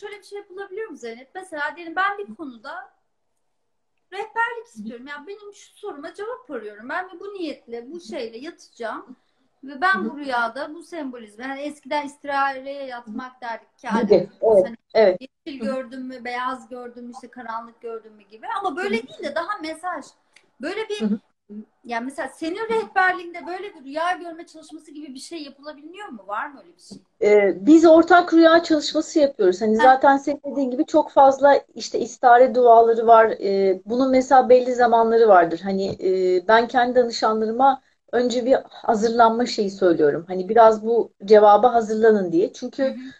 şöyle bir şey yapılabiliyor mu Zeynep? Mesela diyelim ben bir konuda rehberlik istiyorum. Ya benim şu soruma cevap arıyorum. Ben bu niyetle, bu şeyle yatacağım. Ve ben bu rüyada bu sembolizmi, yani eskiden istirareye yatmak derdik ki evet, hani evet. yeşil gördüm mü, beyaz gördüm mü, işte karanlık gördüm mü gibi. Ama böyle değil de daha mesaj. Böyle bir. Yani mesela senin rehberliğinde böyle bir rüya görme çalışması gibi bir şey yapılabiliyor mu? Var mı öyle bir şey? Ee, biz ortak rüya çalışması yapıyoruz. Hani Heh. zaten senin dediğin gibi çok fazla işte istare duaları var. Ee, bunun mesela belli zamanları vardır. Hani e, ben kendi danışanlarıma önce bir hazırlanma şeyi söylüyorum. Hani biraz bu cevaba hazırlanın diye. Hı Çünkü hı. e,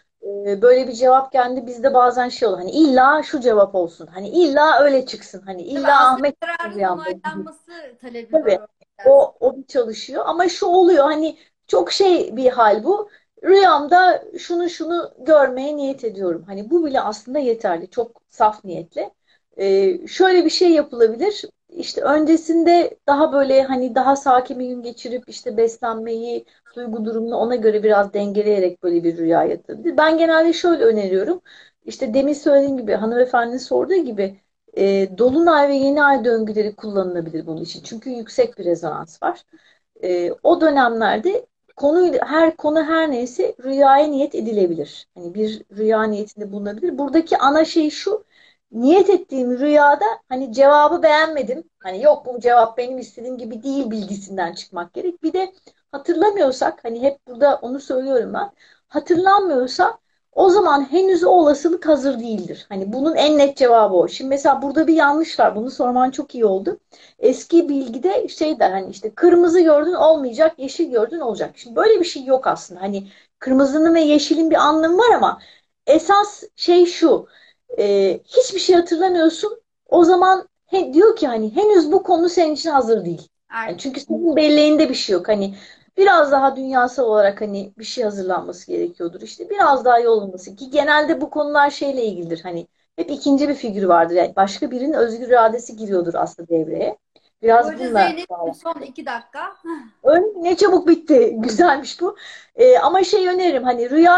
böyle bir cevap geldi bizde bazen şey olur. Hani illa şu cevap olsun. Hani illa öyle çıksın. Hani illa Ahmet onaylanması talebi Tabii. var. O, o bir çalışıyor ama şu oluyor hani çok şey bir hal bu. Rüyamda şunu şunu görmeye niyet ediyorum. Hani bu bile aslında yeterli. Çok saf niyetle. Ee, şöyle bir şey yapılabilir. İşte öncesinde daha böyle hani daha sakin bir gün geçirip işte beslenmeyi, duygu durumunu ona göre biraz dengeleyerek böyle bir rüya yatabilir. Ben genelde şöyle öneriyorum. İşte demin söylediğim gibi hanımefendinin sorduğu gibi e, dolunay ve yeni ay döngüleri kullanılabilir bunun için. Çünkü yüksek bir rezonans var. E, o dönemlerde konu her konu her neyse rüyaya niyet edilebilir. Hani bir rüya niyetinde bulunabilir. Buradaki ana şey şu. Niyet ettiğim rüyada hani cevabı beğenmedim. Hani yok bu cevap benim istediğim gibi değil bilgisinden çıkmak gerek. Bir de hatırlamıyorsak hani hep burada onu söylüyorum ben. Hatırlanmıyorsa o zaman henüz o olasılık hazır değildir. Hani bunun en net cevabı o. Şimdi mesela burada bir yanlış var. Bunu sorman çok iyi oldu. Eski bilgide şey der hani işte kırmızı gördün olmayacak, yeşil gördün olacak. Şimdi böyle bir şey yok aslında. Hani kırmızının ve yeşilin bir anlamı var ama esas şey şu. E, hiçbir şey hatırlamıyorsun. O zaman he- diyor ki hani henüz bu konu senin için hazır değil. Yani çünkü senin belleğinde bir şey yok. Hani biraz daha dünyasal olarak hani bir şey hazırlanması gerekiyordur. İşte biraz daha yol alınması ki genelde bu konular şeyle ilgilidir. Hani hep ikinci bir figür vardır. Yani başka birinin özgür iradesi giriyordur aslında devreye. Biraz arada bununla Zeynep son iki dakika. Mi? ne çabuk bitti. Güzelmiş bu. Ee, ama şey öneririm hani rüya